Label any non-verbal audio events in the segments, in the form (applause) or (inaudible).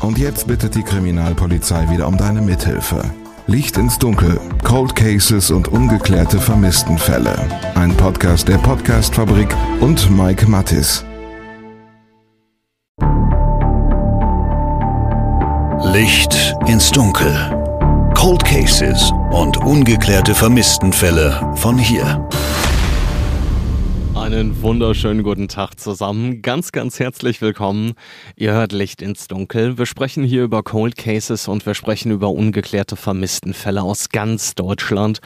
Und jetzt bittet die Kriminalpolizei wieder um deine Mithilfe. Licht ins Dunkel, Cold Cases und ungeklärte Vermisstenfälle. Ein Podcast der Podcastfabrik und Mike Mattis. Licht ins Dunkel. Cold Cases und ungeklärte Vermisstenfälle von hier. Einen wunderschönen guten Tag zusammen. Ganz, ganz herzlich willkommen. Ihr hört Licht ins Dunkel. Wir sprechen hier über Cold Cases und wir sprechen über ungeklärte Vermisstenfälle aus ganz Deutschland.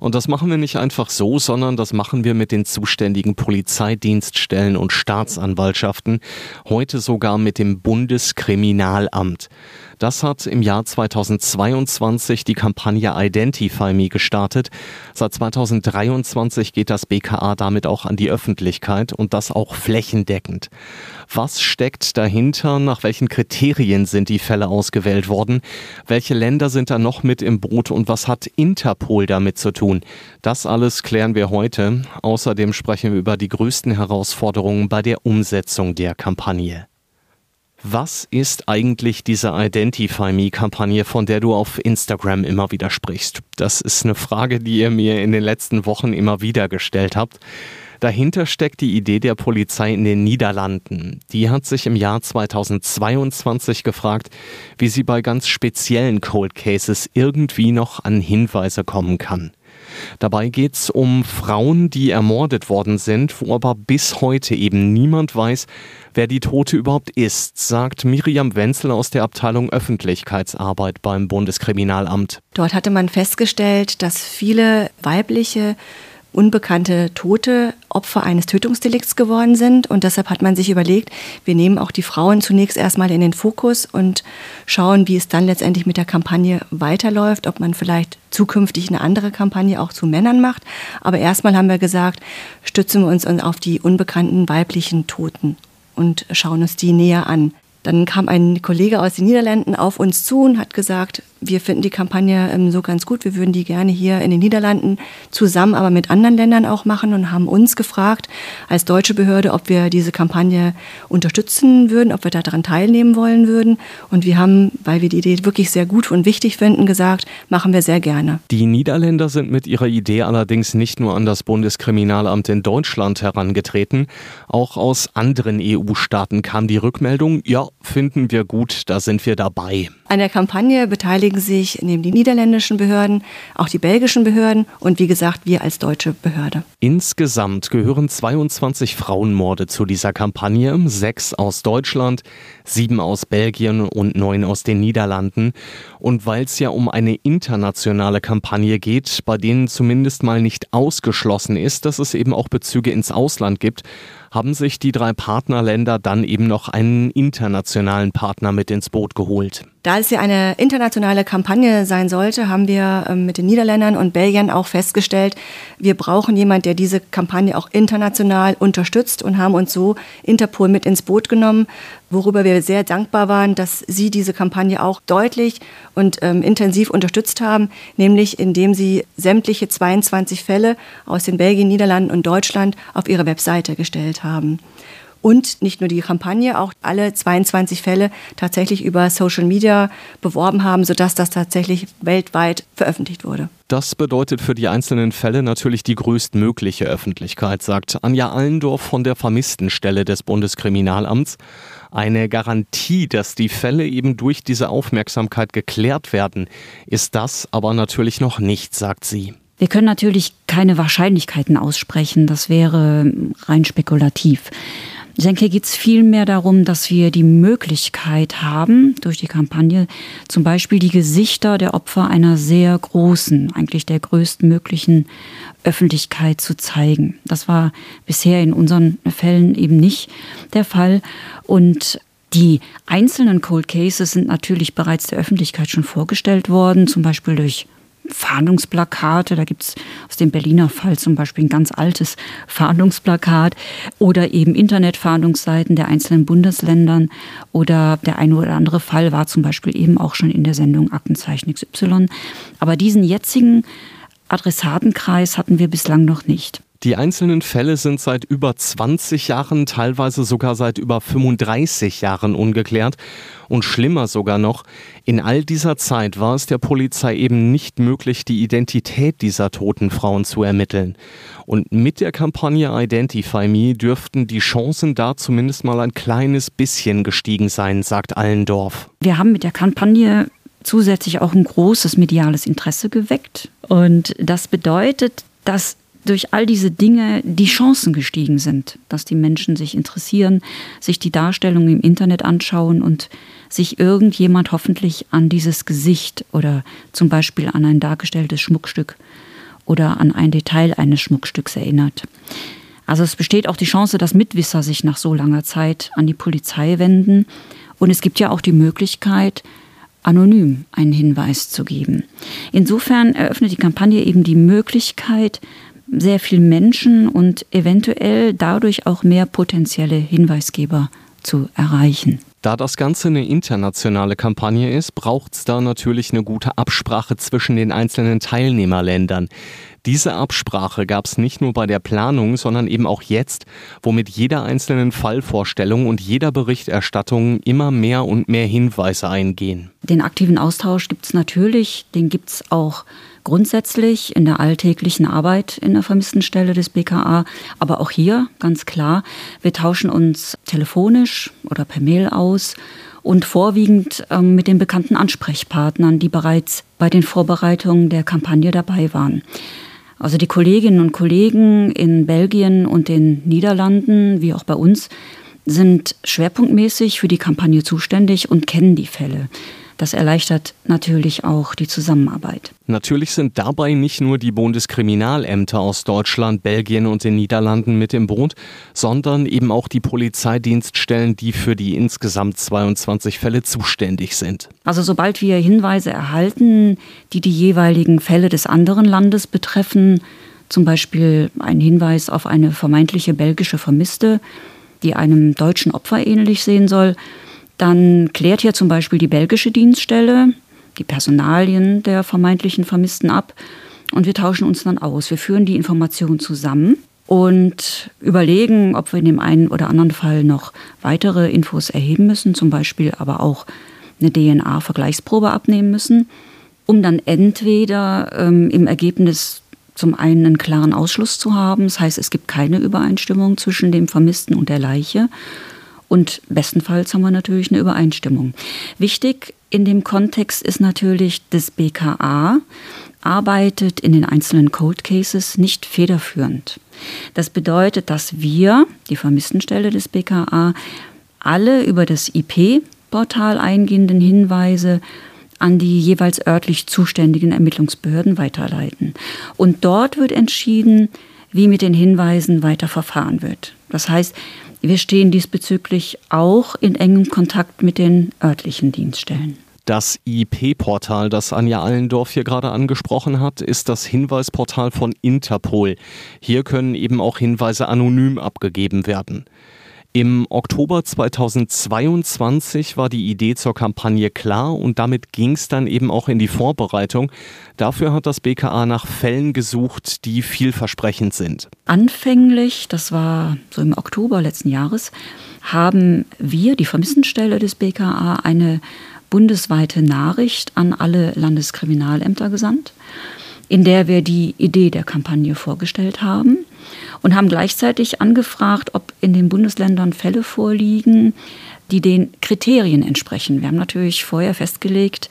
Und das machen wir nicht einfach so, sondern das machen wir mit den zuständigen Polizeidienststellen und Staatsanwaltschaften. Heute sogar mit dem Bundeskriminalamt. Das hat im Jahr 2022 die Kampagne Identify Me gestartet. Seit 2023 geht das BKA damit auch an die Öffentlichkeit und das auch flächendeckend. Was steckt dahinter? Nach welchen Kriterien sind die Fälle ausgewählt worden? Welche Länder sind da noch mit im Boot und was hat Interpol damit zu tun? Das alles klären wir heute. Außerdem sprechen wir über die größten Herausforderungen bei der Umsetzung der Kampagne. Was ist eigentlich diese Identify Me-Kampagne, von der du auf Instagram immer wieder sprichst? Das ist eine Frage, die ihr mir in den letzten Wochen immer wieder gestellt habt. Dahinter steckt die Idee der Polizei in den Niederlanden. Die hat sich im Jahr 2022 gefragt, wie sie bei ganz speziellen Cold Cases irgendwie noch an Hinweise kommen kann. Dabei geht es um Frauen, die ermordet worden sind, wo aber bis heute eben niemand weiß, wer die Tote überhaupt ist, sagt Miriam Wenzel aus der Abteilung Öffentlichkeitsarbeit beim Bundeskriminalamt. Dort hatte man festgestellt, dass viele weibliche unbekannte Tote Opfer eines Tötungsdelikts geworden sind. Und deshalb hat man sich überlegt, wir nehmen auch die Frauen zunächst erstmal in den Fokus und schauen, wie es dann letztendlich mit der Kampagne weiterläuft, ob man vielleicht zukünftig eine andere Kampagne auch zu Männern macht. Aber erstmal haben wir gesagt, stützen wir uns auf die unbekannten weiblichen Toten und schauen uns die näher an. Dann kam ein Kollege aus den Niederlanden auf uns zu und hat gesagt, wir finden die Kampagne ähm, so ganz gut, wir würden die gerne hier in den Niederlanden zusammen, aber mit anderen Ländern auch machen und haben uns gefragt als deutsche Behörde, ob wir diese Kampagne unterstützen würden, ob wir daran teilnehmen wollen würden. Und wir haben, weil wir die Idee wirklich sehr gut und wichtig finden, gesagt, machen wir sehr gerne. Die Niederländer sind mit ihrer Idee allerdings nicht nur an das Bundeskriminalamt in Deutschland herangetreten, auch aus anderen EU-Staaten kam die Rückmeldung, ja, finden wir gut, da sind wir dabei. An der Kampagne beteiligen sich neben die niederländischen Behörden auch die belgischen Behörden und wie gesagt wir als deutsche Behörde. Insgesamt gehören 22 Frauenmorde zu dieser Kampagne, sechs aus Deutschland, sieben aus Belgien und neun aus den Niederlanden. Und weil es ja um eine internationale Kampagne geht, bei denen zumindest mal nicht ausgeschlossen ist, dass es eben auch Bezüge ins Ausland gibt, haben sich die drei Partnerländer dann eben noch einen internationalen Partner mit ins Boot geholt. Da es ja eine internationale Kampagne sein sollte, haben wir ähm, mit den Niederländern und Belgien auch festgestellt, wir brauchen jemanden, der diese Kampagne auch international unterstützt und haben uns so Interpol mit ins Boot genommen, worüber wir sehr dankbar waren, dass sie diese Kampagne auch deutlich und ähm, intensiv unterstützt haben, nämlich indem sie sämtliche 22 Fälle aus den Belgien, Niederlanden und Deutschland auf ihre Webseite gestellt haben und nicht nur die Kampagne, auch alle 22 Fälle tatsächlich über Social Media beworben haben, sodass das tatsächlich weltweit veröffentlicht wurde. Das bedeutet für die einzelnen Fälle natürlich die größtmögliche Öffentlichkeit, sagt Anja Allendorf von der Vermisstenstelle des Bundeskriminalamts. Eine Garantie, dass die Fälle eben durch diese Aufmerksamkeit geklärt werden, ist das aber natürlich noch nicht, sagt sie. Wir können natürlich keine Wahrscheinlichkeiten aussprechen, das wäre rein spekulativ. Ich denke, geht es vielmehr darum, dass wir die Möglichkeit haben, durch die Kampagne zum Beispiel die Gesichter der Opfer einer sehr großen, eigentlich der größtmöglichen Öffentlichkeit zu zeigen. Das war bisher in unseren Fällen eben nicht der Fall. Und die einzelnen Cold Cases sind natürlich bereits der Öffentlichkeit schon vorgestellt worden, zum Beispiel durch Fahndungsplakate. Da gibt es aus dem Berliner Fall zum Beispiel ein ganz altes Fahndungsplakat oder eben Internetfahndungsseiten der einzelnen Bundesländern. Oder der eine oder andere Fall war zum Beispiel eben auch schon in der Sendung Aktenzeichen XY. Aber diesen jetzigen Adressatenkreis hatten wir bislang noch nicht. Die einzelnen Fälle sind seit über 20 Jahren, teilweise sogar seit über 35 Jahren ungeklärt. Und schlimmer sogar noch, in all dieser Zeit war es der Polizei eben nicht möglich, die Identität dieser toten Frauen zu ermitteln. Und mit der Kampagne Identify Me dürften die Chancen da zumindest mal ein kleines bisschen gestiegen sein, sagt Allendorf. Wir haben mit der Kampagne zusätzlich auch ein großes mediales Interesse geweckt. Und das bedeutet, dass durch all diese Dinge die Chancen gestiegen sind, dass die Menschen sich interessieren, sich die Darstellung im Internet anschauen und sich irgendjemand hoffentlich an dieses Gesicht oder zum Beispiel an ein dargestelltes Schmuckstück oder an ein Detail eines Schmuckstücks erinnert. Also es besteht auch die Chance, dass Mitwisser sich nach so langer Zeit an die Polizei wenden. Und es gibt ja auch die Möglichkeit, anonym einen Hinweis zu geben. Insofern eröffnet die Kampagne eben die Möglichkeit, sehr viel Menschen und eventuell dadurch auch mehr potenzielle Hinweisgeber zu erreichen. Da das Ganze eine internationale Kampagne ist, braucht es da natürlich eine gute Absprache zwischen den einzelnen Teilnehmerländern. Diese Absprache gab es nicht nur bei der Planung, sondern eben auch jetzt, wo mit jeder einzelnen Fallvorstellung und jeder Berichterstattung immer mehr und mehr Hinweise eingehen. Den aktiven Austausch gibt es natürlich, den gibt es auch grundsätzlich in der alltäglichen Arbeit in der Vermisstenstelle des BKA. Aber auch hier ganz klar, wir tauschen uns telefonisch oder per Mail aus und vorwiegend ähm, mit den bekannten Ansprechpartnern, die bereits bei den Vorbereitungen der Kampagne dabei waren. Also die Kolleginnen und Kollegen in Belgien und den Niederlanden, wie auch bei uns, sind schwerpunktmäßig für die Kampagne zuständig und kennen die Fälle. Das erleichtert natürlich auch die Zusammenarbeit. Natürlich sind dabei nicht nur die Bundeskriminalämter aus Deutschland, Belgien und den Niederlanden mit im Boot, sondern eben auch die Polizeidienststellen, die für die insgesamt 22 Fälle zuständig sind. Also sobald wir Hinweise erhalten, die die jeweiligen Fälle des anderen Landes betreffen, zum Beispiel ein Hinweis auf eine vermeintliche belgische Vermisste, die einem deutschen Opfer ähnlich sehen soll, dann klärt hier zum Beispiel die belgische Dienststelle die Personalien der vermeintlichen Vermissten ab und wir tauschen uns dann aus. Wir führen die Informationen zusammen und überlegen, ob wir in dem einen oder anderen Fall noch weitere Infos erheben müssen, zum Beispiel aber auch eine DNA-Vergleichsprobe abnehmen müssen, um dann entweder ähm, im Ergebnis zum einen einen klaren Ausschluss zu haben, das heißt, es gibt keine Übereinstimmung zwischen dem Vermissten und der Leiche, und bestenfalls haben wir natürlich eine Übereinstimmung. Wichtig in dem Kontext ist natürlich, das BKA arbeitet in den einzelnen Cold Cases nicht federführend. Das bedeutet, dass wir, die Vermisstenstelle des BKA, alle über das IP-Portal eingehenden Hinweise an die jeweils örtlich zuständigen Ermittlungsbehörden weiterleiten. Und dort wird entschieden, wie mit den Hinweisen weiter verfahren wird. Das heißt, wir stehen diesbezüglich auch in engem Kontakt mit den örtlichen Dienststellen. Das IP-Portal, das Anja Allendorf hier gerade angesprochen hat, ist das Hinweisportal von Interpol. Hier können eben auch Hinweise anonym abgegeben werden. Im Oktober 2022 war die Idee zur Kampagne klar und damit ging es dann eben auch in die Vorbereitung. Dafür hat das BKA nach Fällen gesucht, die vielversprechend sind. Anfänglich, das war so im Oktober letzten Jahres, haben wir, die Vermissenstelle des BKA, eine bundesweite Nachricht an alle Landeskriminalämter gesandt, in der wir die Idee der Kampagne vorgestellt haben und haben gleichzeitig angefragt, ob in den Bundesländern Fälle vorliegen, die den Kriterien entsprechen. Wir haben natürlich vorher festgelegt,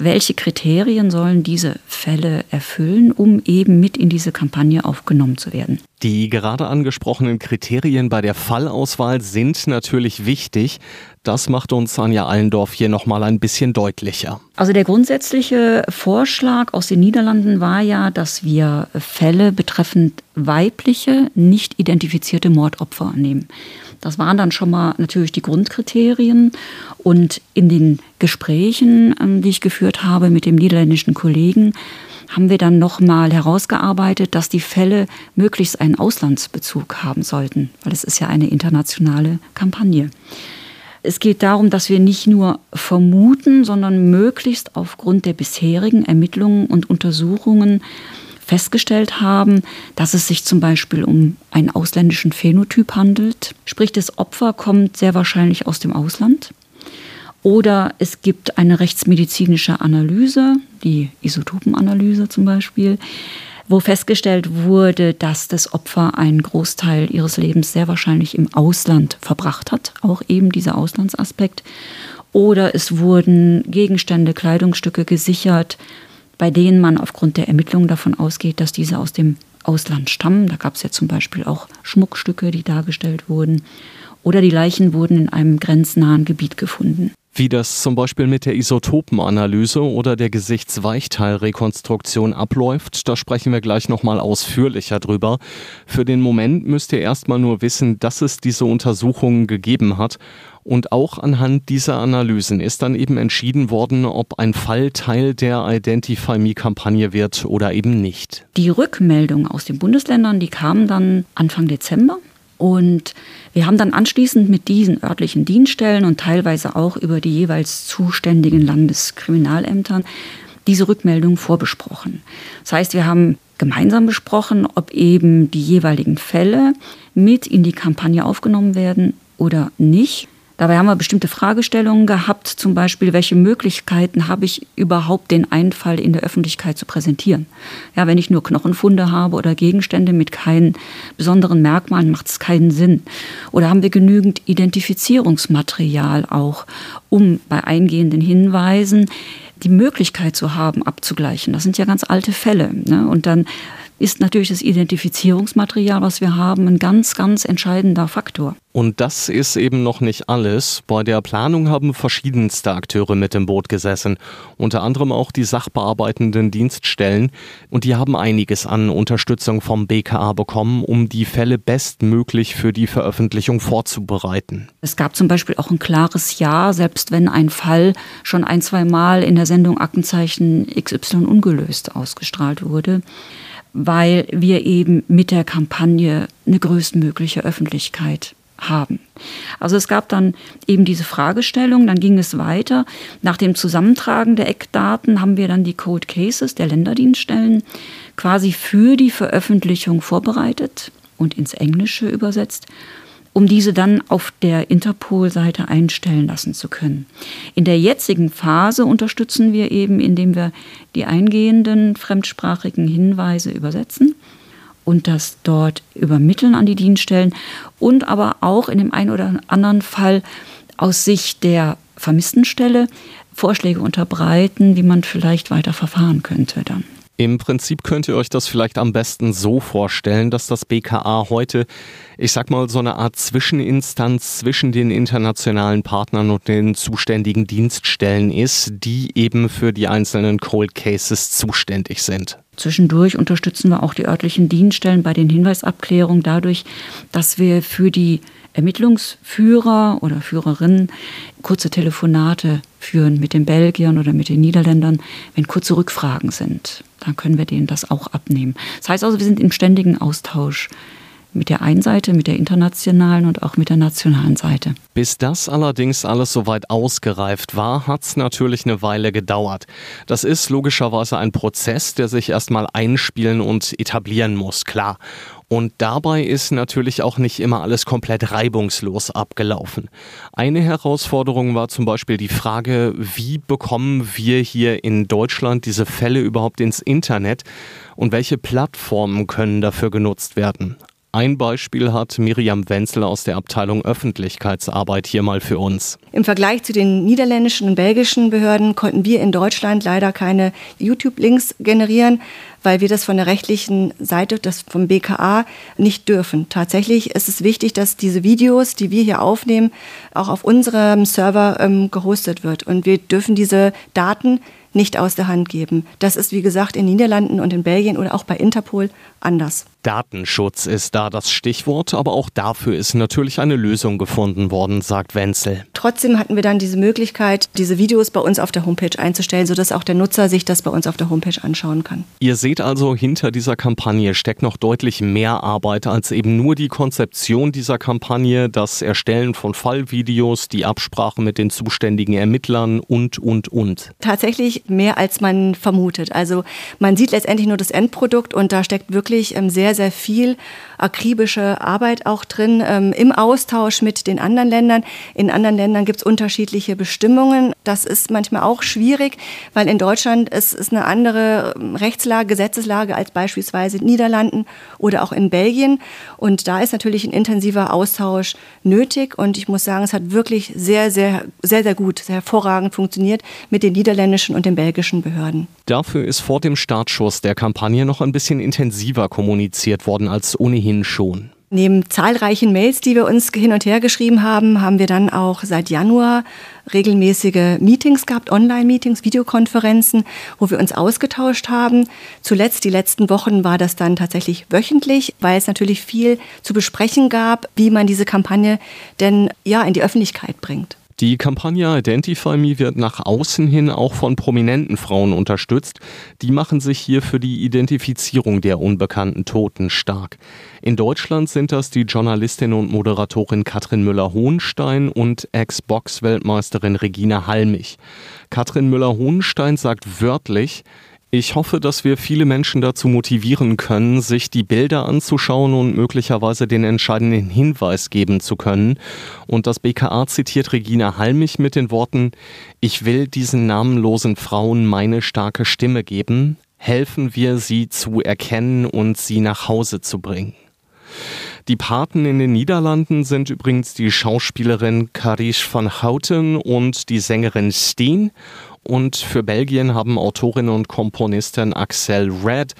welche Kriterien sollen diese Fälle erfüllen, um eben mit in diese Kampagne aufgenommen zu werden? Die gerade angesprochenen Kriterien bei der Fallauswahl sind natürlich wichtig. Das macht uns Anja Allendorf hier nochmal ein bisschen deutlicher. Also der grundsätzliche Vorschlag aus den Niederlanden war ja, dass wir Fälle betreffend weibliche, nicht identifizierte Mordopfer nehmen. Das waren dann schon mal natürlich die Grundkriterien. Und in den Gesprächen, ähm, die ich geführt habe mit dem niederländischen Kollegen, haben wir dann nochmal herausgearbeitet, dass die Fälle möglichst einen Auslandsbezug haben sollten, weil es ist ja eine internationale Kampagne. Es geht darum, dass wir nicht nur vermuten, sondern möglichst aufgrund der bisherigen Ermittlungen und Untersuchungen festgestellt haben, dass es sich zum Beispiel um einen ausländischen Phänotyp handelt. Sprich, das Opfer kommt sehr wahrscheinlich aus dem Ausland. Oder es gibt eine rechtsmedizinische Analyse, die Isotopenanalyse zum Beispiel, wo festgestellt wurde, dass das Opfer einen Großteil ihres Lebens sehr wahrscheinlich im Ausland verbracht hat, auch eben dieser Auslandsaspekt. Oder es wurden Gegenstände, Kleidungsstücke gesichert, bei denen man aufgrund der Ermittlungen davon ausgeht, dass diese aus dem Ausland stammen. Da gab es ja zum Beispiel auch Schmuckstücke, die dargestellt wurden. Oder die Leichen wurden in einem grenznahen Gebiet gefunden. Wie das zum Beispiel mit der Isotopenanalyse oder der Gesichtsweichteilrekonstruktion abläuft, da sprechen wir gleich nochmal ausführlicher drüber. Für den Moment müsst ihr erstmal nur wissen, dass es diese Untersuchungen gegeben hat. Und auch anhand dieser Analysen ist dann eben entschieden worden, ob ein Fall Teil der Identify Me-Kampagne wird oder eben nicht. Die Rückmeldungen aus den Bundesländern, die kamen dann Anfang Dezember. Und wir haben dann anschließend mit diesen örtlichen Dienststellen und teilweise auch über die jeweils zuständigen Landeskriminalämtern diese Rückmeldung vorbesprochen. Das heißt, wir haben gemeinsam besprochen, ob eben die jeweiligen Fälle mit in die Kampagne aufgenommen werden oder nicht. Dabei haben wir bestimmte Fragestellungen gehabt, zum Beispiel, welche Möglichkeiten habe ich überhaupt, den Einfall in der Öffentlichkeit zu präsentieren. Ja, wenn ich nur Knochenfunde habe oder Gegenstände mit keinen besonderen Merkmalen, macht es keinen Sinn. Oder haben wir genügend Identifizierungsmaterial auch, um bei eingehenden Hinweisen die Möglichkeit zu haben, abzugleichen. Das sind ja ganz alte Fälle. Ne? Und dann ist natürlich das Identifizierungsmaterial, was wir haben, ein ganz, ganz entscheidender Faktor. Und das ist eben noch nicht alles. Bei der Planung haben verschiedenste Akteure mit im Boot gesessen, unter anderem auch die sachbearbeitenden Dienststellen. Und die haben einiges an Unterstützung vom BKA bekommen, um die Fälle bestmöglich für die Veröffentlichung vorzubereiten. Es gab zum Beispiel auch ein klares Ja, selbst wenn ein Fall schon ein, zwei Mal in der Sendung Aktenzeichen XY ungelöst ausgestrahlt wurde weil wir eben mit der Kampagne eine größtmögliche Öffentlichkeit haben. Also es gab dann eben diese Fragestellung, dann ging es weiter. Nach dem Zusammentragen der Eckdaten haben wir dann die Code Cases der Länderdienststellen quasi für die Veröffentlichung vorbereitet und ins Englische übersetzt um diese dann auf der Interpol-Seite einstellen lassen zu können. In der jetzigen Phase unterstützen wir eben, indem wir die eingehenden fremdsprachigen Hinweise übersetzen und das dort übermitteln an die Dienststellen und aber auch in dem einen oder anderen Fall aus Sicht der Vermisstenstelle Vorschläge unterbreiten, wie man vielleicht weiter verfahren könnte dann. Im Prinzip könnt ihr euch das vielleicht am besten so vorstellen, dass das BKA heute, ich sag mal, so eine Art Zwischeninstanz zwischen den internationalen Partnern und den zuständigen Dienststellen ist, die eben für die einzelnen Cold Cases zuständig sind. Zwischendurch unterstützen wir auch die örtlichen Dienststellen bei den Hinweisabklärungen dadurch, dass wir für die Ermittlungsführer oder Führerinnen kurze Telefonate führen mit den Belgiern oder mit den Niederländern, wenn kurze Rückfragen sind. Dann können wir denen das auch abnehmen. Das heißt also, wir sind im ständigen Austausch mit der einen Seite, mit der internationalen und auch mit der nationalen Seite. Bis das allerdings alles soweit ausgereift war, hat es natürlich eine Weile gedauert. Das ist logischerweise ein Prozess, der sich erstmal einspielen und etablieren muss, klar. Und dabei ist natürlich auch nicht immer alles komplett reibungslos abgelaufen. Eine Herausforderung war zum Beispiel die Frage, wie bekommen wir hier in Deutschland diese Fälle überhaupt ins Internet und welche Plattformen können dafür genutzt werden? Ein Beispiel hat Miriam Wenzel aus der Abteilung Öffentlichkeitsarbeit hier mal für uns. Im Vergleich zu den niederländischen und belgischen Behörden konnten wir in Deutschland leider keine YouTube-Links generieren, weil wir das von der rechtlichen Seite, das vom BKA, nicht dürfen. Tatsächlich ist es wichtig, dass diese Videos, die wir hier aufnehmen, auch auf unserem Server ähm, gehostet wird. Und wir dürfen diese Daten nicht aus der Hand geben. Das ist, wie gesagt, in den Niederlanden und in Belgien oder auch bei Interpol anders. Datenschutz ist da das Stichwort, aber auch dafür ist natürlich eine Lösung gefunden worden, sagt Wenzel. Trotzdem hatten wir dann diese Möglichkeit, diese Videos bei uns auf der Homepage einzustellen, sodass auch der Nutzer sich das bei uns auf der Homepage anschauen kann. Ihr seht also, hinter dieser Kampagne steckt noch deutlich mehr Arbeit als eben nur die Konzeption dieser Kampagne, das Erstellen von Fallvideos, die Absprache mit den zuständigen Ermittlern und, und, und. Tatsächlich mehr als man vermutet. Also man sieht letztendlich nur das Endprodukt und da steckt wirklich ähm, sehr, sehr viel akribische Arbeit auch drin ähm, im Austausch mit den anderen Ländern. In anderen Ländern gibt es unterschiedliche Bestimmungen. Das ist manchmal auch schwierig, weil in Deutschland ist, ist eine andere ähm, Rechtslage, Gesetzeslage als beispielsweise in Niederlanden oder auch in Belgien. Und da ist natürlich ein intensiver Austausch nötig. Und ich muss sagen, es hat wirklich sehr, sehr, sehr, sehr gut, sehr hervorragend funktioniert mit den niederländischen und den belgischen Behörden. Dafür ist vor dem Startschuss der Kampagne noch ein bisschen intensiver kommuniziert worden als ohnehin schon. Neben zahlreichen Mails, die wir uns hin und her geschrieben haben, haben wir dann auch seit Januar regelmäßige Meetings gehabt, Online-Meetings, Videokonferenzen, wo wir uns ausgetauscht haben. Zuletzt, die letzten Wochen, war das dann tatsächlich wöchentlich, weil es natürlich viel zu besprechen gab, wie man diese Kampagne denn ja in die Öffentlichkeit bringt. Die Kampagne Identify Me wird nach außen hin auch von prominenten Frauen unterstützt. Die machen sich hier für die Identifizierung der unbekannten Toten stark. In Deutschland sind das die Journalistin und Moderatorin Katrin Müller-Hohenstein und Ex-Box-Weltmeisterin Regina Halmich. Katrin Müller-Hohenstein sagt wörtlich, ich hoffe, dass wir viele Menschen dazu motivieren können, sich die Bilder anzuschauen und möglicherweise den entscheidenden Hinweis geben zu können. Und das BKA zitiert Regina Halmich mit den Worten, ich will diesen namenlosen Frauen meine starke Stimme geben, helfen wir sie zu erkennen und sie nach Hause zu bringen. Die Paten in den Niederlanden sind übrigens die Schauspielerin Carice van Houten und die Sängerin Steen und für Belgien haben Autorin und Komponistin Axel Red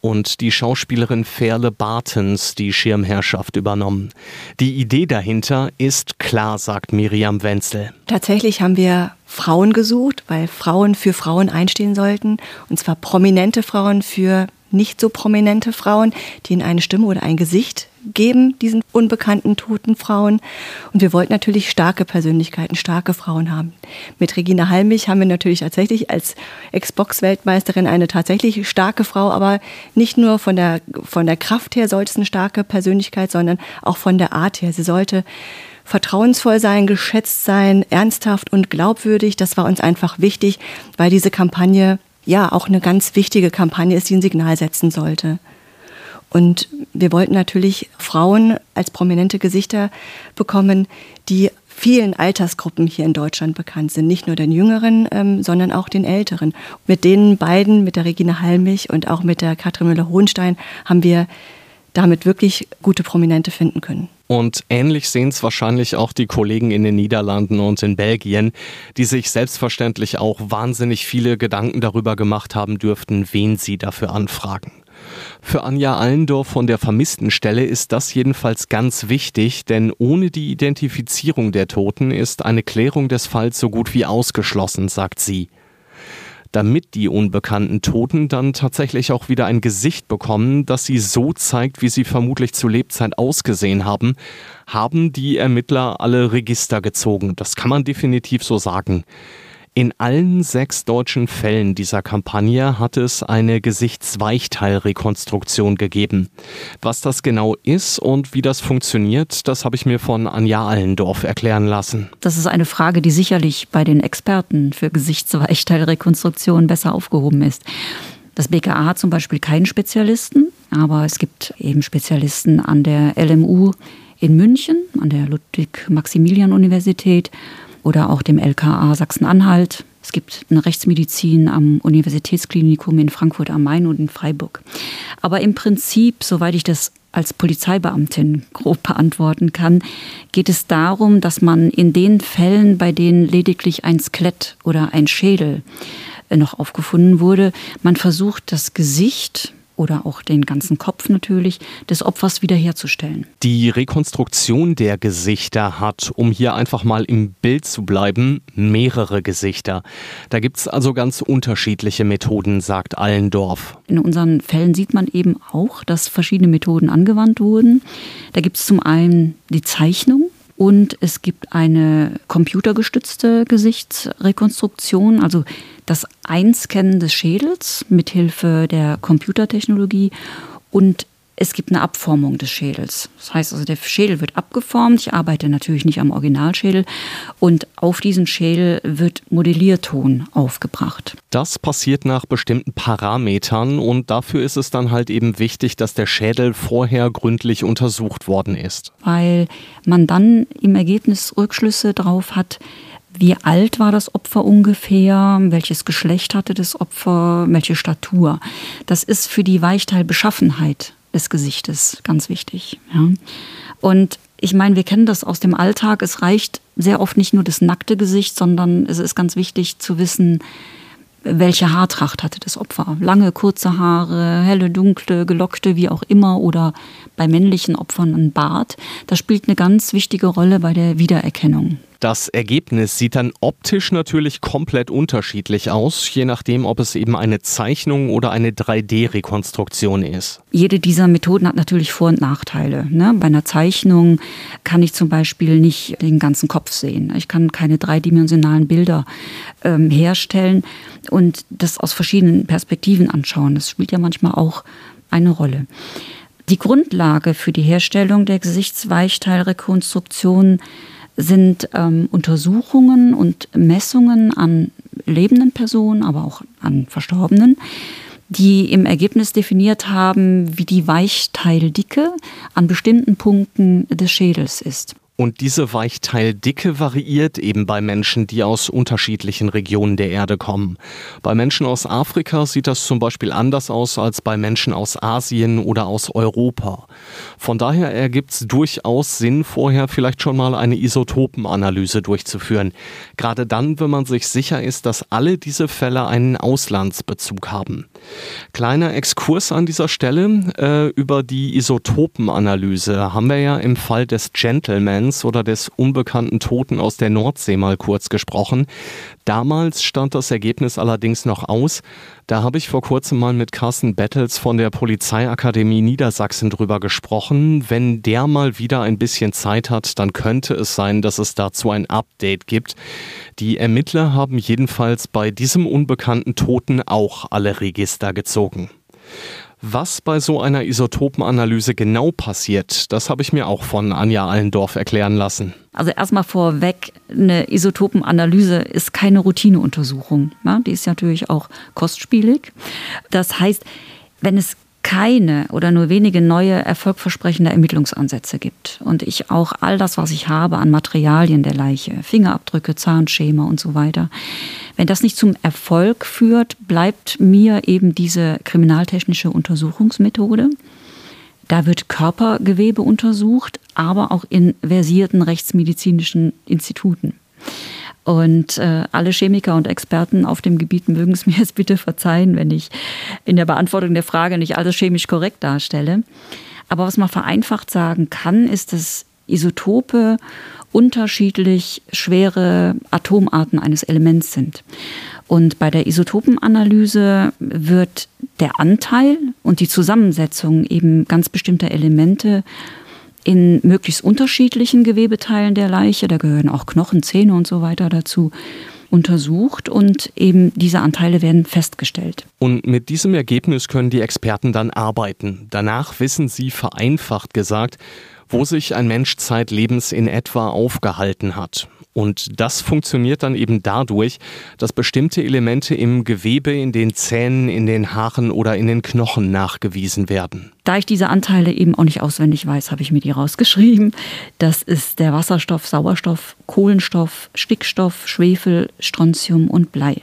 und die Schauspielerin Ferle Bartens die Schirmherrschaft übernommen. Die Idee dahinter ist klar, sagt Miriam Wenzel. Tatsächlich haben wir Frauen gesucht, weil Frauen für Frauen einstehen sollten, und zwar prominente Frauen für nicht so prominente Frauen, die ihnen eine Stimme oder ein Gesicht geben, diesen unbekannten toten Frauen. Und wir wollten natürlich starke Persönlichkeiten, starke Frauen haben. Mit Regina Halmich haben wir natürlich tatsächlich als Xbox-Weltmeisterin eine tatsächlich starke Frau, aber nicht nur von der, von der Kraft her sollte es eine starke Persönlichkeit, sondern auch von der Art her. Sie sollte vertrauensvoll sein, geschätzt sein, ernsthaft und glaubwürdig. Das war uns einfach wichtig, weil diese Kampagne ja auch eine ganz wichtige Kampagne ist, die ein Signal setzen sollte. Und wir wollten natürlich Frauen als prominente Gesichter bekommen, die vielen Altersgruppen hier in Deutschland bekannt sind. Nicht nur den Jüngeren, ähm, sondern auch den Älteren. Mit den beiden, mit der Regine Halmich und auch mit der Katrin Müller-Hohenstein, haben wir damit wirklich gute Prominente finden können. Und ähnlich sehen es wahrscheinlich auch die Kollegen in den Niederlanden und in Belgien, die sich selbstverständlich auch wahnsinnig viele Gedanken darüber gemacht haben dürften, wen sie dafür anfragen. Für Anja Allendorf von der Vermisstenstelle ist das jedenfalls ganz wichtig, denn ohne die Identifizierung der Toten ist eine Klärung des Falls so gut wie ausgeschlossen, sagt sie damit die unbekannten Toten dann tatsächlich auch wieder ein Gesicht bekommen, das sie so zeigt, wie sie vermutlich zu Lebzeit ausgesehen haben, haben die Ermittler alle Register gezogen. Das kann man definitiv so sagen. In allen sechs deutschen Fällen dieser Kampagne hat es eine Gesichtsweichteilrekonstruktion gegeben. Was das genau ist und wie das funktioniert, das habe ich mir von Anja Allendorf erklären lassen. Das ist eine Frage, die sicherlich bei den Experten für Gesichtsweichteilrekonstruktion besser aufgehoben ist. Das BKA hat zum Beispiel keinen Spezialisten, aber es gibt eben Spezialisten an der LMU in München, an der Ludwig-Maximilian-Universität oder auch dem LKA Sachsen-Anhalt. Es gibt eine Rechtsmedizin am Universitätsklinikum in Frankfurt am Main und in Freiburg. Aber im Prinzip, soweit ich das als Polizeibeamtin grob beantworten kann, geht es darum, dass man in den Fällen, bei denen lediglich ein Skelett oder ein Schädel äh, noch aufgefunden wurde, man versucht, das Gesicht oder auch den ganzen Kopf natürlich des Opfers wiederherzustellen. Die Rekonstruktion der Gesichter hat, um hier einfach mal im Bild zu bleiben, mehrere Gesichter. Da gibt es also ganz unterschiedliche Methoden, sagt Allendorf. In unseren Fällen sieht man eben auch, dass verschiedene Methoden angewandt wurden. Da gibt es zum einen die Zeichnung, und es gibt eine computergestützte Gesichtsrekonstruktion, also das Einscannen des Schädels mithilfe der Computertechnologie und es gibt eine Abformung des Schädels. Das heißt also, der Schädel wird abgeformt. Ich arbeite natürlich nicht am Originalschädel. Und auf diesen Schädel wird Modellierton aufgebracht. Das passiert nach bestimmten Parametern und dafür ist es dann halt eben wichtig, dass der Schädel vorher gründlich untersucht worden ist. Weil man dann im Ergebnis Rückschlüsse drauf hat, wie alt war das Opfer ungefähr? Welches Geschlecht hatte das Opfer? Welche Statur? Das ist für die Weichteilbeschaffenheit des Gesichtes ganz wichtig. Ja. Und ich meine, wir kennen das aus dem Alltag. Es reicht sehr oft nicht nur das nackte Gesicht, sondern es ist ganz wichtig zu wissen, welche Haartracht hatte das Opfer. Lange, kurze Haare, helle, dunkle, gelockte, wie auch immer, oder bei männlichen Opfern ein Bart. Das spielt eine ganz wichtige Rolle bei der Wiedererkennung. Das Ergebnis sieht dann optisch natürlich komplett unterschiedlich aus, je nachdem, ob es eben eine Zeichnung oder eine 3D-Rekonstruktion ist. Jede dieser Methoden hat natürlich Vor- und Nachteile. Ne? Bei einer Zeichnung kann ich zum Beispiel nicht den ganzen Kopf sehen. Ich kann keine dreidimensionalen Bilder ähm, herstellen und das aus verschiedenen Perspektiven anschauen. Das spielt ja manchmal auch eine Rolle. Die Grundlage für die Herstellung der Gesichtsweichteilrekonstruktion sind ähm, Untersuchungen und Messungen an lebenden Personen, aber auch an Verstorbenen, die im Ergebnis definiert haben, wie die Weichteildicke an bestimmten Punkten des Schädels ist. Und diese Weichteildicke variiert eben bei Menschen, die aus unterschiedlichen Regionen der Erde kommen. Bei Menschen aus Afrika sieht das zum Beispiel anders aus als bei Menschen aus Asien oder aus Europa. Von daher ergibt es durchaus Sinn, vorher vielleicht schon mal eine Isotopenanalyse durchzuführen. Gerade dann, wenn man sich sicher ist, dass alle diese Fälle einen Auslandsbezug haben. Kleiner Exkurs an dieser Stelle äh, über die Isotopenanalyse haben wir ja im Fall des Gentleman Aliens oder des unbekannten Toten aus der Nordsee mal kurz gesprochen. Damals stand das Ergebnis allerdings noch aus. Da habe ich vor kurzem mal mit Carsten Bettels von der Polizeiakademie Niedersachsen drüber gesprochen. Wenn der mal wieder ein bisschen Zeit hat, dann könnte es sein, dass es dazu ein Update gibt. Die Ermittler haben jedenfalls bei diesem unbekannten Toten auch alle Register gezogen. Was bei so einer Isotopenanalyse genau passiert, das habe ich mir auch von Anja Allendorf erklären lassen. Also erstmal vorweg, eine Isotopenanalyse ist keine Routineuntersuchung. Ja, die ist natürlich auch kostspielig. Das heißt, wenn es keine oder nur wenige neue erfolgversprechende Ermittlungsansätze gibt und ich auch all das, was ich habe an Materialien der Leiche, Fingerabdrücke, Zahnschema und so weiter, wenn das nicht zum Erfolg führt, bleibt mir eben diese kriminaltechnische Untersuchungsmethode. Da wird Körpergewebe untersucht, aber auch in versierten rechtsmedizinischen Instituten. Und äh, alle Chemiker und Experten auf dem Gebiet mögen es (laughs) mir jetzt bitte verzeihen, wenn ich in der Beantwortung der Frage nicht alles chemisch korrekt darstelle. Aber was man vereinfacht sagen kann, ist, dass Isotope unterschiedlich schwere Atomarten eines Elements sind. Und bei der Isotopenanalyse wird der Anteil und die Zusammensetzung eben ganz bestimmter Elemente in möglichst unterschiedlichen Gewebeteilen der Leiche, da gehören auch Knochen, Zähne und so weiter dazu, untersucht und eben diese Anteile werden festgestellt. Und mit diesem Ergebnis können die Experten dann arbeiten. Danach wissen sie vereinfacht gesagt, wo sich ein Mensch zeitlebens in etwa aufgehalten hat. Und das funktioniert dann eben dadurch, dass bestimmte Elemente im Gewebe, in den Zähnen, in den Haaren oder in den Knochen nachgewiesen werden. Da ich diese Anteile eben auch nicht auswendig weiß, habe ich mir die rausgeschrieben. Das ist der Wasserstoff, Sauerstoff, Kohlenstoff, Stickstoff, Schwefel, Strontium und Blei.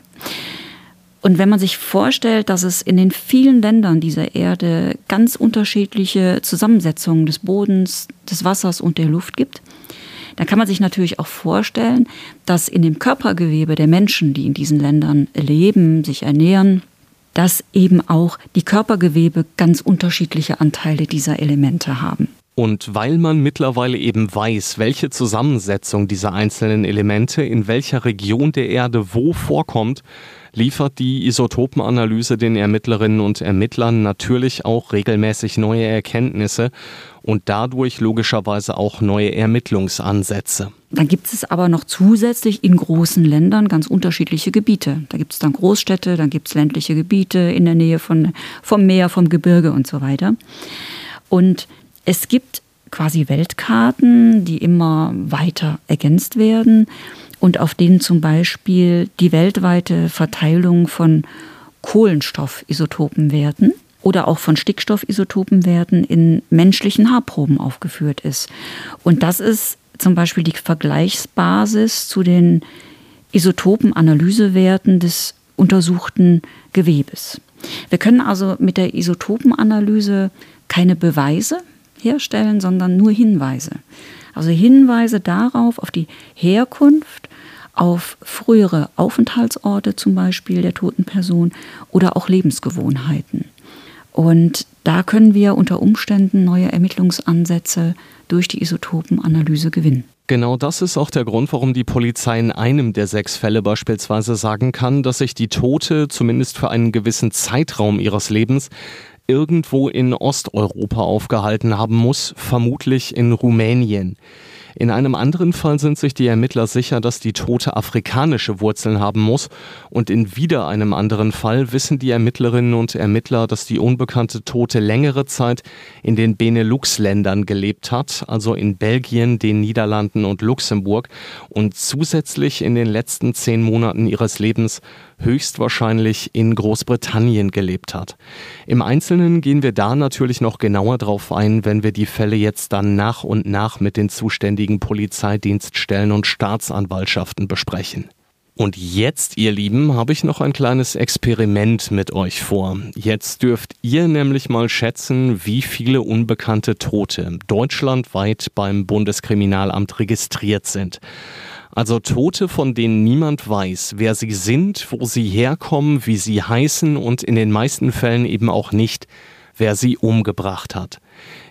Und wenn man sich vorstellt, dass es in den vielen Ländern dieser Erde ganz unterschiedliche Zusammensetzungen des Bodens, des Wassers und der Luft gibt, da kann man sich natürlich auch vorstellen, dass in dem Körpergewebe der Menschen, die in diesen Ländern leben, sich ernähren, dass eben auch die Körpergewebe ganz unterschiedliche Anteile dieser Elemente haben. Und weil man mittlerweile eben weiß, welche Zusammensetzung dieser einzelnen Elemente in welcher Region der Erde wo vorkommt, liefert die Isotopenanalyse den Ermittlerinnen und Ermittlern natürlich auch regelmäßig neue Erkenntnisse und dadurch logischerweise auch neue Ermittlungsansätze. Dann gibt es aber noch zusätzlich in großen Ländern ganz unterschiedliche Gebiete. Da gibt es dann Großstädte, dann gibt es ländliche Gebiete in der Nähe von, vom Meer, vom Gebirge und so weiter. Und es gibt quasi Weltkarten, die immer weiter ergänzt werden und auf denen zum Beispiel die weltweite Verteilung von Kohlenstoffisotopenwerten oder auch von Stickstoffisotopenwerten in menschlichen Haarproben aufgeführt ist. Und das ist zum Beispiel die Vergleichsbasis zu den Isotopenanalysewerten des untersuchten Gewebes. Wir können also mit der Isotopenanalyse keine Beweise herstellen, sondern nur Hinweise. Also Hinweise darauf, auf die Herkunft, auf frühere Aufenthaltsorte zum Beispiel der toten Person oder auch Lebensgewohnheiten. Und da können wir unter Umständen neue Ermittlungsansätze durch die Isotopenanalyse gewinnen. Genau das ist auch der Grund, warum die Polizei in einem der sechs Fälle beispielsweise sagen kann, dass sich die Tote zumindest für einen gewissen Zeitraum ihres Lebens irgendwo in Osteuropa aufgehalten haben muss, vermutlich in Rumänien. In einem anderen Fall sind sich die Ermittler sicher, dass die Tote afrikanische Wurzeln haben muss. Und in wieder einem anderen Fall wissen die Ermittlerinnen und Ermittler, dass die unbekannte Tote längere Zeit in den Benelux-Ländern gelebt hat, also in Belgien, den Niederlanden und Luxemburg und zusätzlich in den letzten zehn Monaten ihres Lebens höchstwahrscheinlich in Großbritannien gelebt hat. Im Einzelnen gehen wir da natürlich noch genauer drauf ein, wenn wir die Fälle jetzt dann nach und nach mit den zuständigen Polizeidienststellen und Staatsanwaltschaften besprechen. Und jetzt, ihr Lieben, habe ich noch ein kleines Experiment mit euch vor. Jetzt dürft ihr nämlich mal schätzen, wie viele unbekannte Tote deutschlandweit beim Bundeskriminalamt registriert sind. Also Tote, von denen niemand weiß, wer sie sind, wo sie herkommen, wie sie heißen und in den meisten Fällen eben auch nicht, wer sie umgebracht hat.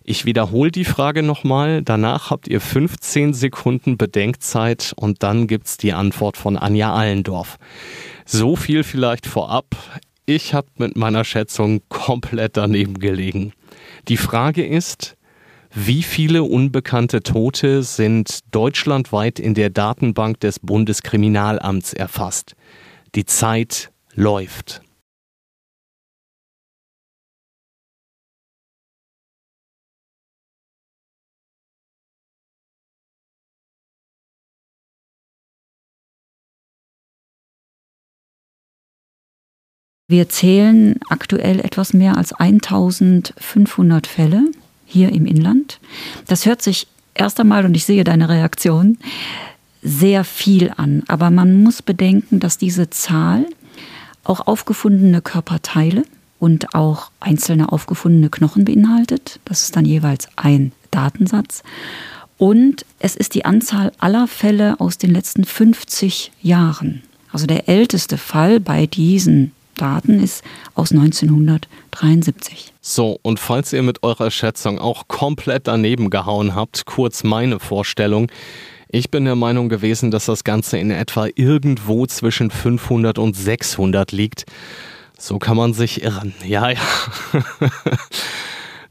Ich wiederhole die Frage nochmal, danach habt ihr 15 Sekunden Bedenkzeit und dann gibt's die Antwort von Anja Allendorf. So viel vielleicht vorab. Ich habe mit meiner Schätzung komplett daneben gelegen. Die Frage ist, wie viele unbekannte Tote sind deutschlandweit in der Datenbank des Bundeskriminalamts erfasst? Die Zeit läuft. Wir zählen aktuell etwas mehr als 1500 Fälle hier im Inland. Das hört sich erst einmal, und ich sehe deine Reaktion, sehr viel an. Aber man muss bedenken, dass diese Zahl auch aufgefundene Körperteile und auch einzelne aufgefundene Knochen beinhaltet. Das ist dann jeweils ein Datensatz. Und es ist die Anzahl aller Fälle aus den letzten 50 Jahren. Also der älteste Fall bei diesen Daten ist aus 1973. So, und falls ihr mit eurer Schätzung auch komplett daneben gehauen habt, kurz meine Vorstellung. Ich bin der Meinung gewesen, dass das Ganze in etwa irgendwo zwischen 500 und 600 liegt. So kann man sich irren. Ja, ja. (laughs)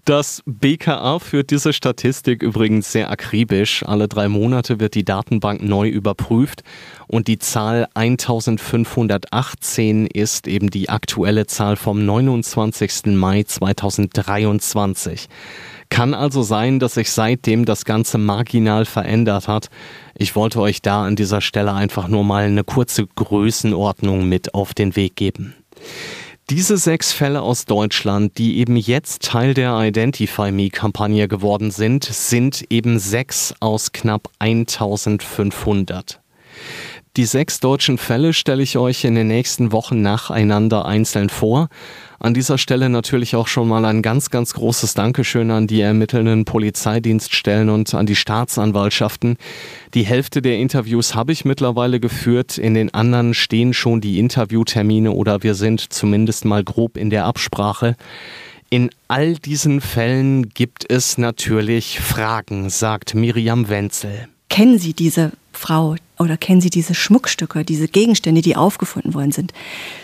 Das BKA führt diese Statistik übrigens sehr akribisch. Alle drei Monate wird die Datenbank neu überprüft und die Zahl 1518 ist eben die aktuelle Zahl vom 29. Mai 2023. Kann also sein, dass sich seitdem das Ganze marginal verändert hat. Ich wollte euch da an dieser Stelle einfach nur mal eine kurze Größenordnung mit auf den Weg geben. Diese sechs Fälle aus Deutschland, die eben jetzt Teil der Identify Me-Kampagne geworden sind, sind eben sechs aus knapp 1500. Die sechs deutschen Fälle stelle ich euch in den nächsten Wochen nacheinander einzeln vor. An dieser Stelle natürlich auch schon mal ein ganz, ganz großes Dankeschön an die ermittelnden Polizeidienststellen und an die Staatsanwaltschaften. Die Hälfte der Interviews habe ich mittlerweile geführt. In den anderen stehen schon die Interviewtermine oder wir sind zumindest mal grob in der Absprache. In all diesen Fällen gibt es natürlich Fragen, sagt Miriam Wenzel. Kennen Sie diese Frau oder kennen Sie diese Schmuckstücke, diese Gegenstände, die aufgefunden worden sind?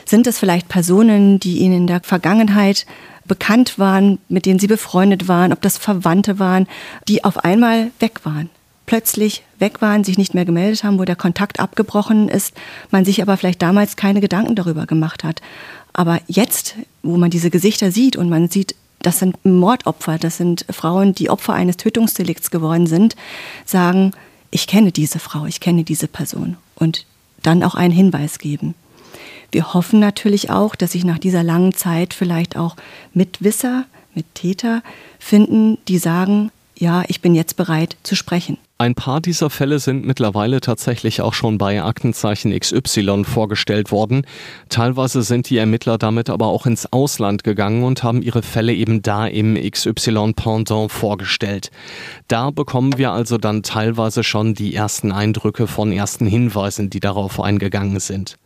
Sind es vielleicht Personen, die Ihnen in der Vergangenheit bekannt waren, mit denen Sie befreundet waren, ob das Verwandte waren, die auf einmal weg waren? plötzlich weg waren, sich nicht mehr gemeldet haben, wo der Kontakt abgebrochen ist, man sich aber vielleicht damals keine Gedanken darüber gemacht hat. Aber jetzt, wo man diese Gesichter sieht und man sieht, das sind Mordopfer, das sind Frauen, die Opfer eines Tötungsdelikts geworden sind, sagen, ich kenne diese Frau, ich kenne diese Person und dann auch einen Hinweis geben. Wir hoffen natürlich auch, dass sich nach dieser langen Zeit vielleicht auch Mitwisser, Mittäter finden, die sagen, ja, ich bin jetzt bereit zu sprechen. Ein paar dieser Fälle sind mittlerweile tatsächlich auch schon bei Aktenzeichen XY vorgestellt worden. Teilweise sind die Ermittler damit aber auch ins Ausland gegangen und haben ihre Fälle eben da im XY Pendant vorgestellt. Da bekommen wir also dann teilweise schon die ersten Eindrücke von ersten Hinweisen, die darauf eingegangen sind.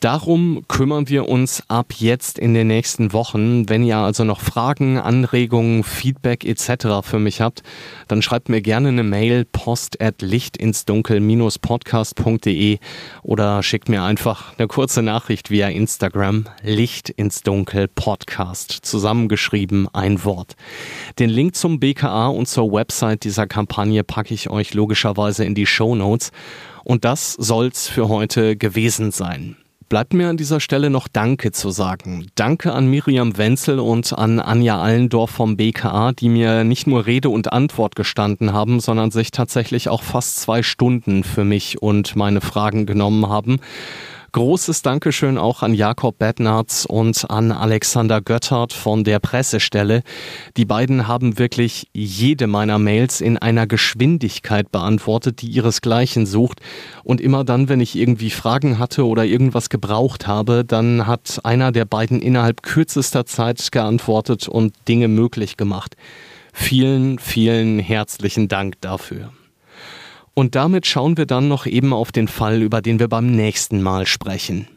Darum kümmern wir uns ab jetzt in den nächsten Wochen. Wenn ihr also noch Fragen, Anregungen, Feedback etc. für mich habt, dann schreibt mir gerne eine Mail post at lichtinsdunkel-podcast.de oder schickt mir einfach eine kurze Nachricht via Instagram Licht ins Dunkel Podcast zusammengeschrieben ein Wort. Den Link zum BKA und zur Website dieser Kampagne packe ich euch logischerweise in die Show Notes. Und das soll's für heute gewesen sein. Bleibt mir an dieser Stelle noch Danke zu sagen. Danke an Miriam Wenzel und an Anja Allendorf vom BKA, die mir nicht nur Rede und Antwort gestanden haben, sondern sich tatsächlich auch fast zwei Stunden für mich und meine Fragen genommen haben. Großes Dankeschön auch an Jakob Bettnarz und an Alexander Göttert von der Pressestelle. Die beiden haben wirklich jede meiner Mails in einer Geschwindigkeit beantwortet, die ihresgleichen sucht. Und immer dann, wenn ich irgendwie Fragen hatte oder irgendwas gebraucht habe, dann hat einer der beiden innerhalb kürzester Zeit geantwortet und Dinge möglich gemacht. Vielen, vielen herzlichen Dank dafür. Und damit schauen wir dann noch eben auf den Fall, über den wir beim nächsten Mal sprechen.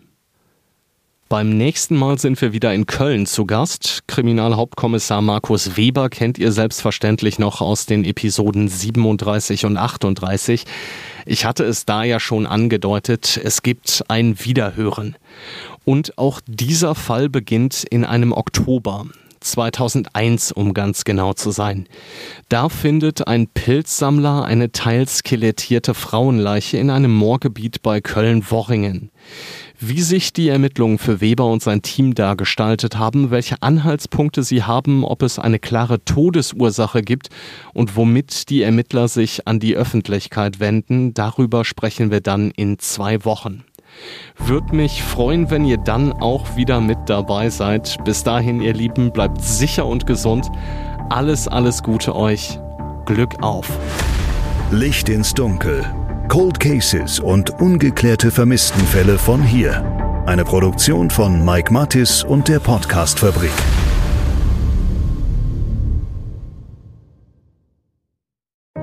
Beim nächsten Mal sind wir wieder in Köln zu Gast. Kriminalhauptkommissar Markus Weber kennt ihr selbstverständlich noch aus den Episoden 37 und 38. Ich hatte es da ja schon angedeutet, es gibt ein Wiederhören. Und auch dieser Fall beginnt in einem Oktober. 2001, um ganz genau zu sein. Da findet ein Pilzsammler eine teils skelettierte Frauenleiche in einem Moorgebiet bei Köln-Worringen. Wie sich die Ermittlungen für Weber und sein Team da gestaltet haben, welche Anhaltspunkte sie haben, ob es eine klare Todesursache gibt und womit die Ermittler sich an die Öffentlichkeit wenden, darüber sprechen wir dann in zwei Wochen. Würde mich freuen, wenn ihr dann auch wieder mit dabei seid. Bis dahin, ihr Lieben, bleibt sicher und gesund. Alles, alles Gute euch. Glück auf. Licht ins Dunkel. Cold Cases und ungeklärte Vermisstenfälle von hier. Eine Produktion von Mike Mattis und der Podcastfabrik.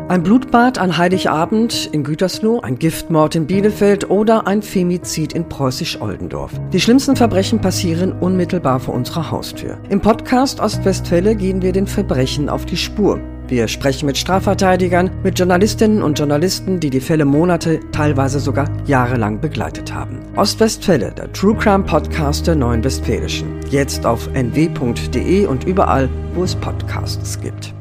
Ein Blutbad an Heiligabend in Gütersloh, ein Giftmord in Bielefeld oder ein Femizid in Preußisch-Oldendorf. Die schlimmsten Verbrechen passieren unmittelbar vor unserer Haustür. Im Podcast Ostwestfälle gehen wir den Verbrechen auf die Spur. Wir sprechen mit Strafverteidigern, mit Journalistinnen und Journalisten, die die Fälle Monate, teilweise sogar jahrelang begleitet haben. Ostwestfälle, der True Crime Podcast der Neuen Westfälischen. Jetzt auf nw.de und überall, wo es Podcasts gibt.